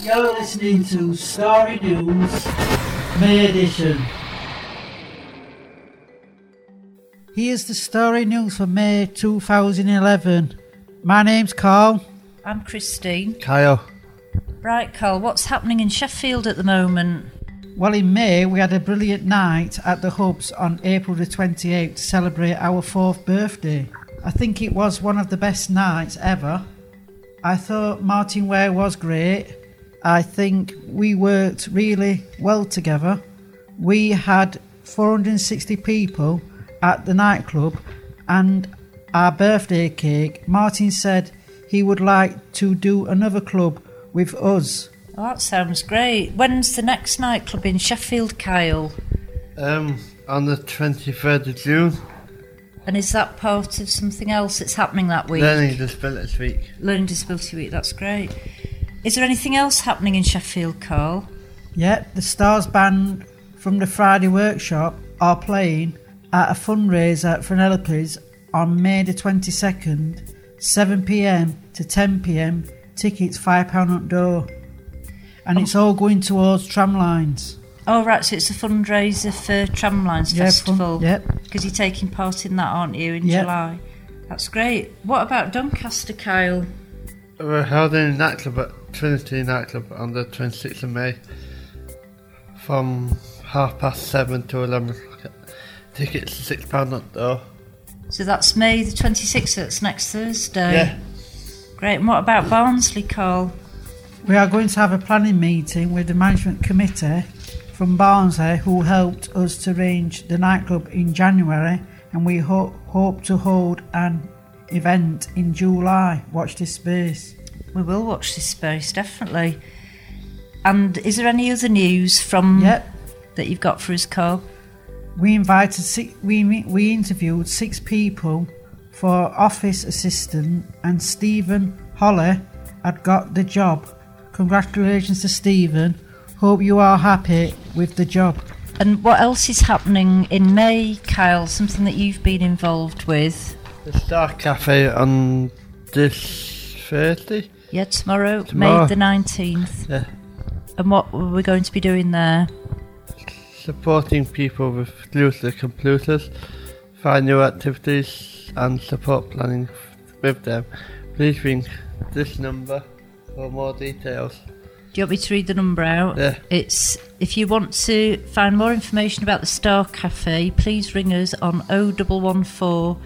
You're listening to Starry News, May Edition. Here's the Starry News for May 2011. My name's Carl. I'm Christine. Kyle. Right, Carl, what's happening in Sheffield at the moment? Well, in May, we had a brilliant night at the Hubs on April the 28th to celebrate our fourth birthday. I think it was one of the best nights ever. I thought Martyn Ware was great. I think we worked really well together. We had 460 people at the nightclub and our birthday cake. Martin said he would like to do another club with us. Oh, that sounds great. When's the next nightclub in Sheffield, Kyle? Um, on the 23rd of June, And is that part of something else that's happening that week? Learning Disabilities Week. Learning Disability Week, that's great. Is there anything else happening in Sheffield, Carl? Yeah, the Stars Band from the Friday workshop are playing at a fundraiser at Penelope's on May the 22nd, 7pm to 10pm. Tickets £5 at door. And it's all going towards Tramlines. Oh, right, so it's a fundraiser for Tramlines Yeah, fun- Festival. yep. Because you're taking part in that, aren't you, in Yep. July? That's great. What about Doncaster, Kyle? We're holding a nightclub at Trinity Nightclub on the 26th of May from half past seven to 11 o'clock. Tickets £6 at door. So that's May the 26th, that's next Thursday. Yeah. Great. And what about Barnsley, Carl? We are going to have a planning meeting with the management committee from Barnsley who helped us to arrange the nightclub in January and we ho- hope to hold an event in July. Watch this space. We will watch this space, definitely. And is there any other news from Yep. that you've got for us, Carl? We invited six, we we interviewed six people for office assistant and Stephen Holler had got the job. Congratulations to Stephen. Hope you are happy with the job. And what else is happening in May, Kyle? Something that you've been involved with? The Star Cafe on this Thursday. Yeah, tomorrow, Tomorrow. May the 19th. Yeah. And what were we going to be doing there? Supporting people with gluten computers, find new activities and support planning with them. Please ring this number for more details. Do you want me to read the number out? Yeah. It's if you want to find more information about the Star Cafe, please ring us on 0114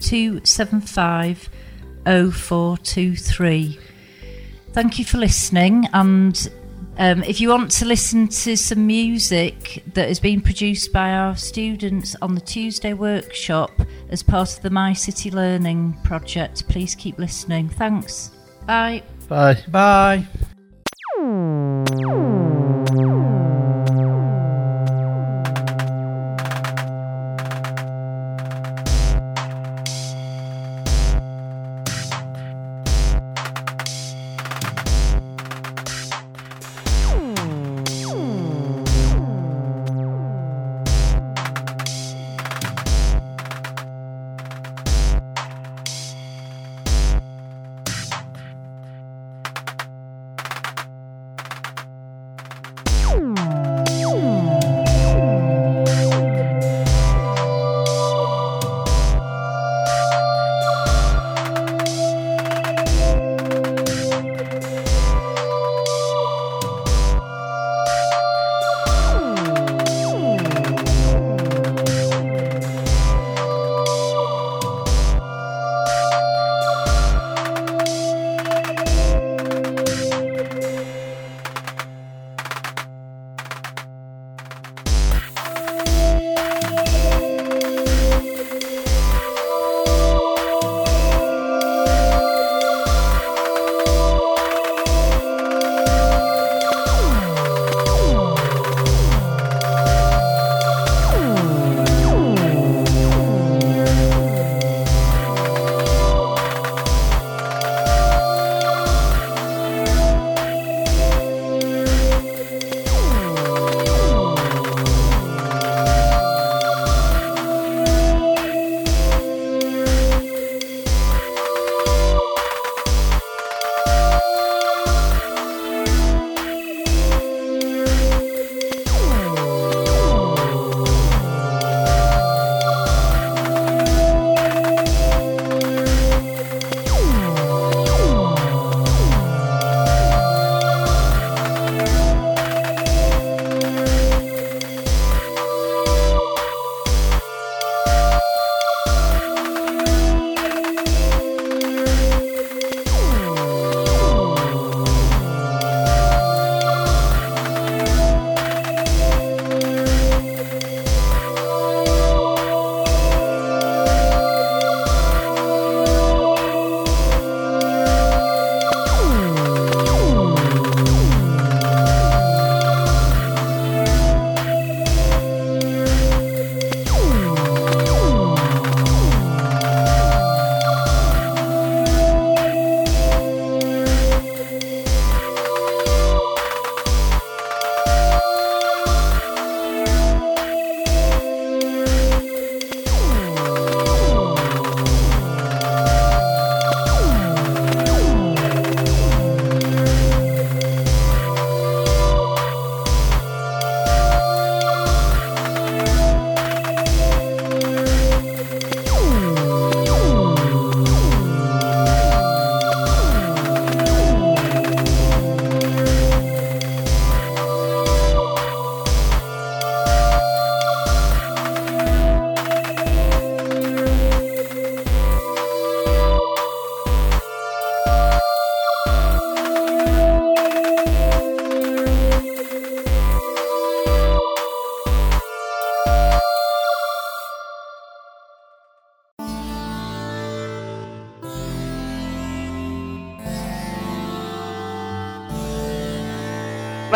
275 0423. Thank you for listening. And um, if you want to listen to some music that has been produced by our students on the Tuesday workshop as part of the My City Learning project, please keep listening. Thanks. Bye. Bye. Bye.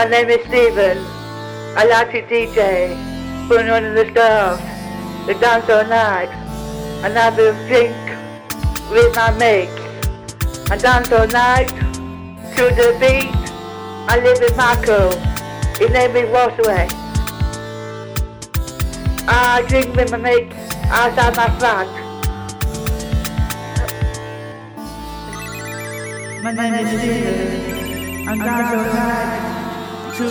My name is Stephen. I like to DJ, put on the stuff, the dance all night, and have a drink with my mates. I dance all night to the beat. I live in Marco. His name is Wasway. I drink with my mates outside my flat. My name is Stephen. I'm dance My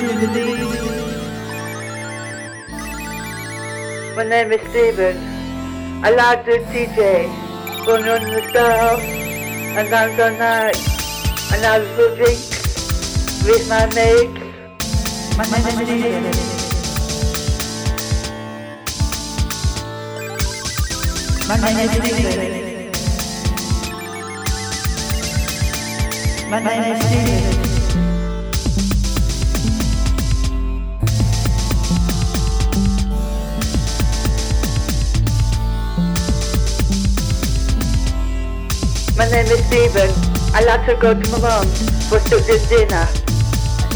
name is Stephen. I like to DJ, put on the stuff, and dance all night, and have a drink with my mates. My name is Stephen. My name is Stephen. My name is Stephen. My name is Stephen. I like to go to my mum for student dinner.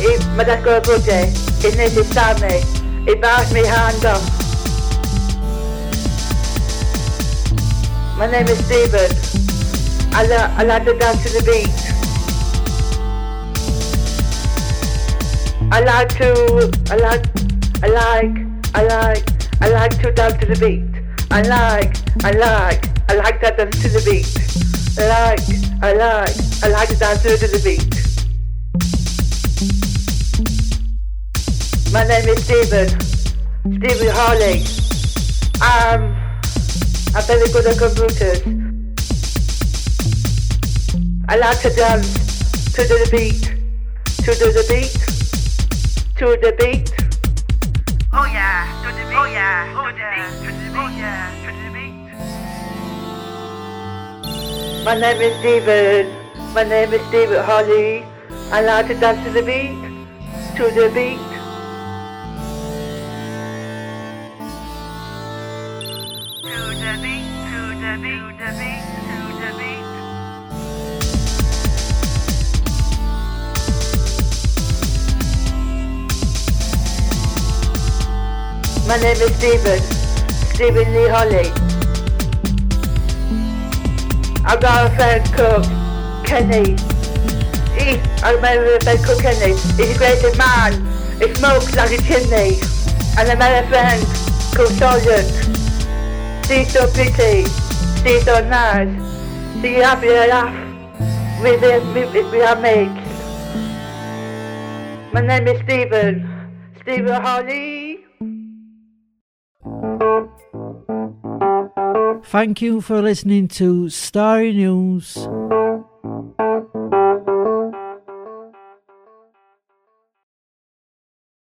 He, my dad got a birthday. His name is Sammy. He buys me hand off. My name is Stephen. I, lo- I like to dance to the beat. I like to, I like, I like, I like, I like to dance to the beat. I like, I like, I like to dance to the beat. I like, I like, I like to dance to the beat. My name is Stephen, Stephen Harley. Um, I'm very. I like to dance to the beat, to the beat, to the beat. Oh yeah, to the beat. Oh yeah, oh yeah, to the beat. Oh yeah, to the beat. My name is Stephen. My name is Stephen Harley. I like to dance to the beat, to the beat. To the beat, to the beat, to the beat, to the beat. My name is Stephen. Stephen Lee Holly. I've got a friend called Kenny. He, I remember a friend called Kenny. He's a great man. He smokes like a chimney. And I met a friend called Sergeant. She's so pretty. She's so nice. She happy to laugh with, him, with, with our mates. My name is Stephen. Stephen Holly. Thank you for listening to Starry News